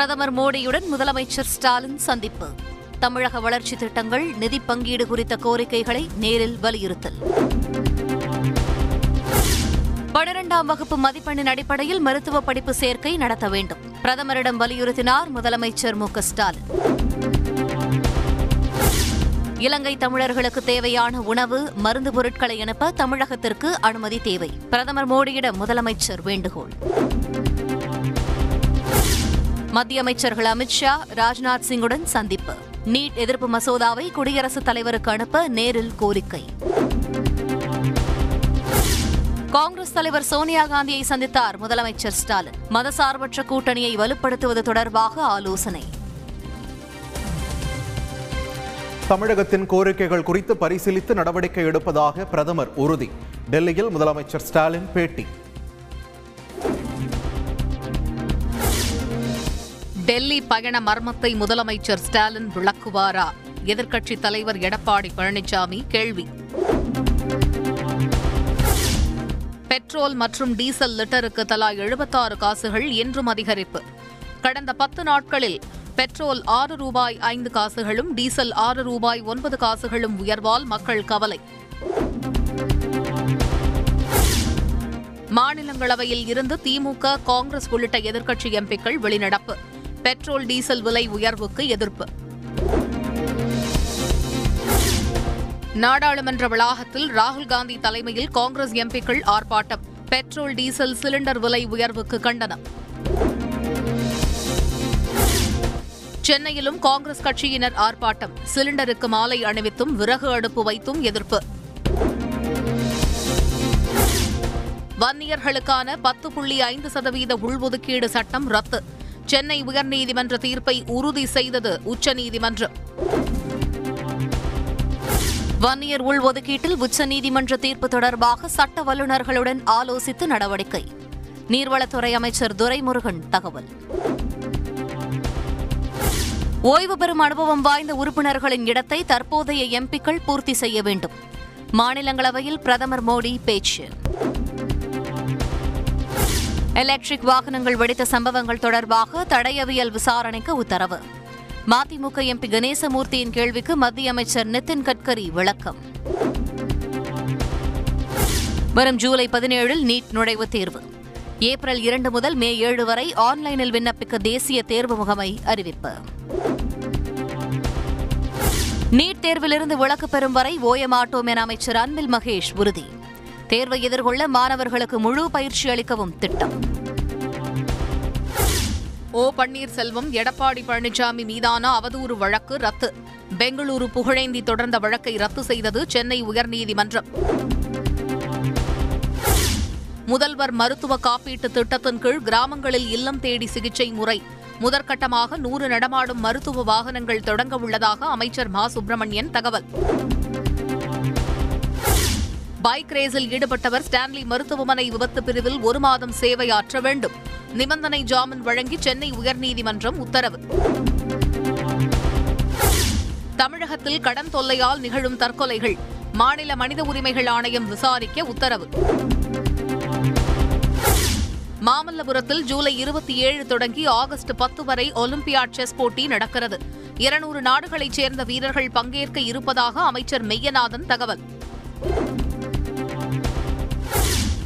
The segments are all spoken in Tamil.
பிரதமர் மோடியுடன் முதலமைச்சர் ஸ்டாலின் சந்திப்பு. தமிழக வளர்ச்சி திட்டங்கள் நிதி பங்கீடு குறித்த கோரிக்கைகளை நேரில் வலியுறுத்தல். பனிரெண்டாம் வகுப்பு மதிப்பெண்ணின் அடிப்படையில் மருத்துவ படிப்பு சேர்க்கை நடத்த வேண்டும். பிரதமரிடம் வலியுறுத்தினார் முதலமைச்சர் மு க ஸ்டாலின். இலங்கை தமிழர்களுக்கு தேவையான உணவு மருந்து பொருட்களை அனுப்ப தமிழகத்திற்கு அனுமதி தேவை. பிரதமர் மோடியிடம் முதலமைச்சர் வேண்டுகோள். மத்திய அமைச்சர்கள் அமித்ஷா ராஜ்நாத் சிங்குடன் சந்திப்பு. நீட் எதிர்ப்பு மசோதாவை குடியரசுத் தலைவருக்கு அனுப்ப நேரில் கோரிக்கை. காங்கிரஸ் தலைவர் சோனியா காந்தியை சந்தித்தார் முதலமைச்சர் ஸ்டாலின். மதசார்பற்ற கூட்டணியை வலுப்படுத்துவது தொடர்பாக ஆலோசனை. தமிழகத்தின் கோரிக்கைகள் குறித்து பரிசீலித்து நடவடிக்கை எடுப்பதாக பிரதமர் உறுதி. டெல்லியில் முதலமைச்சர் ஸ்டாலின் பேட்டி. டெல்லி பயண மர்மத்தை முதலமைச்சர் ஸ்டாலின் விளக்குவாரா? எதிர்க்கட்சித் தலைவர் எடப்பாடி பழனிசாமி கேள்வி. பெட்ரோல் மற்றும் டீசல் லிட்டருக்கு தலா எழுபத்தாறு காசுகள் என்றும் அதிகரிப்பு. கடந்த பத்து நாட்களில் பெட்ரோல் ஆறு ரூபாய் ஐந்து காசுகளும் டீசல் ஆறு ரூபாய் ஒன்பது காசுகளும் உயர்வால் மக்கள் கவலை. மாநிலங்களவையில் இருந்து திமுக காங்கிரஸ் உள்ளிட்ட எதிர்க்கட்சி எம்பிக்கள் வெளிநடப்பு. பெட்ரோல் டீசல் விலை உயர்வுக்கு எதிர்ப்பு. நாடாளுமன்ற வளாகத்தில் ராகுல் காந்தி தலைமையில் காங்கிரஸ் எம்பிக்கள் ஆர்ப்பாட்டம். பெட்ரோல் டீசல் சிலிண்டர் விலை உயர்வுக்கு கண்டனம். சென்னையிலும் காங்கிரஸ் கட்சியினர் ஆர்ப்பாட்டம். சிலிண்டருக்கு மாலை அணிவித்தும் விறகு அடுப்பு வைத்தும் எதிர்ப்பு. வன்னியர்களுக்கான பத்து புள்ளி ஐந்து சதவீத உள்ஒதுக்கீடு சட்டம் ரத்து. சென்னை உயர்நீதிமன்ற தீர்ப்பை உறுதி செய்தது உச்சநீதிமன்றம். வன்னியர் உள்ஒதுக்கீட்டில் உச்சநீதிமன்ற தீர்ப்பு தொடர்பாக சட்ட வல்லுநர்களுடன் ஆலோசித்து நடவடிக்கை. நீர்வளத்துறை அமைச்சர் துரைமுருகன் தகவல். ஓய்வு பெறும் அனுபவம் வாய்ந்த உறுப்பினர்களின் இடத்தை தற்போதைய எம்பிக்கள் பூர்த்தி செய்ய வேண்டும். மாநிலங்களவையில் பிரதமர் மோடி பேச்சு. எலக்ட்ரிக் வாகனங்கள் வெடித்த சம்பவங்கள் தொடர்பாக தடயவியல் விசாரணைக்கு உத்தரவு. மதிமுக எம்பி கணேசமூர்த்தியின் கேள்விக்கு மத்திய அமைச்சர் நிதின் கட்கரி விளக்கம். வரும் ஜூலை பதினேழில் நீட் நுழைவுத் தேர்வு. ஏப்ரல் இரண்டு முதல் மே ஏழு வரை ஆன்லைனில் விண்ணப்பிக்க தேசிய தேர்வு முகமை அறிவிப்பு. நீட் தேர்விலிருந்து விலக்கு பெறும் வரை ஓயமாட்டோம் என அமைச்சர் அன்பில் மகேஷ் உறுதி. தேர்வை எதிர்கொள்ள மாணவர்களுக்கு முழு பயிற்சி அளிக்கவும் திட்டம். ஓ பன்னீர்செல்வம் எடப்பாடி பழனிசாமி மீதான அவதூறு வழக்கு ரத்து. பெங்களூரு புகழேந்தி தொடர்ந்த வழக்கை ரத்து செய்தது சென்னை உயர்நீதிமன்றம். முதல்வர் மருத்துவ காப்பீட்டு திட்டத்தின் கீழ் கிராமங்களில் இல்லம் தேடி சிகிச்சை முறை. முதற்கட்டமாக நூறு நடமாடும் மருத்துவ வாகனங்கள் தொடங்க உள்ளதாக அமைச்சர் மா. சுப்பிரமணியன் தகவல். பைக் ரேஸில் ஈடுபட்டவர் ஸ்டான்லி மருத்துவமனை விபத்து பிரிவில் ஒரு மாதம் சேவையாற்ற வேண்டும். நிபந்தனை ஜாமீன் வழங்கி சென்னை உயர்நீதிமன்றம் உத்தரவு. தமிழகத்தில் கடன் தொல்லையால் நிகழும் தற்கொலைகள். மாநில மனித உரிமைகள் ஆணையம் விசாரிக்க உத்தரவு. மாமல்லபுரத்தில் ஜூலை இருபத்தி ஏழு தொடங்கி ஆகஸ்ட் பத்து வரை ஒலிம்பியாட் செஸ் போட்டி நடக்கிறது. இருநூறு நாடுகளைச் சேர்ந்த வீரர்கள் பங்கேற்க இருப்பதாக அமைச்சர் மெய்யநாதன் தகவல்.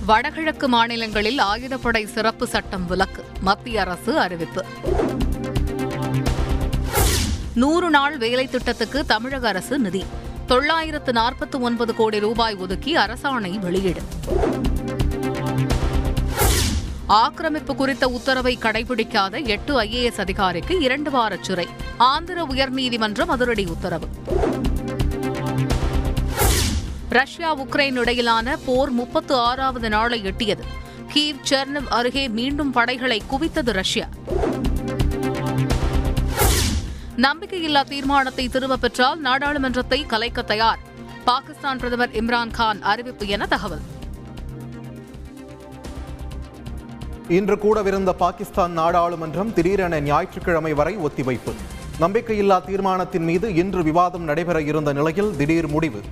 வடகிழக்கு மாநிலங்களில் ஆயுதப்படை சிறப்பு சட்டம் விலக்கு மத்திய அரசு அறிவிப்பு. நூறு நாள் வேலை திட்டத்துக்கு தமிழக அரசு நிதி. தொள்ளாயிரத்து நாற்பத்தி ஒன்பது கோடி ரூபாய் ஒதுக்கி அரசாணை வெளியீடு. ஆக்கிரமிப்பு குறித்த உத்தரவை கடைபிடிக்காத எட்டு ஐஏஎஸ் அதிகாரிக்கு இரண்டு வார சிறை. ஆந்திர உயர்நீதிமன்றம் அதிரடி உத்தரவு. ரஷ்யா உக்ரைன் இடையிலான போர் முப்பத்து ஆறாவது நாளை எட்டியது. கீவ் செர்னவ் அருகே மீண்டும் படைகளை குவித்தது ரஷ்யா. நம்பிக்கையில்லா தீர்மானத்தை திரும்பப் பெற்றால் நாடாளுமன்றத்தை கலைக்க தயார். பாகிஸ்தான் பிரதமர் இம்ரான் கான் அறிவிப்பு என தகவல். இன்று கூடவிருந்த பாகிஸ்தான் நாடாளுமன்றம் திடீரென ஞாயிற்றுக்கிழமை வரை ஒத்திவைப்பு. நம்பிக்கையில்லா தீர்மானத்தின் மீது இன்று விவாதம் நடைபெற இருந்த நிலையில் திடீர் முடிவு.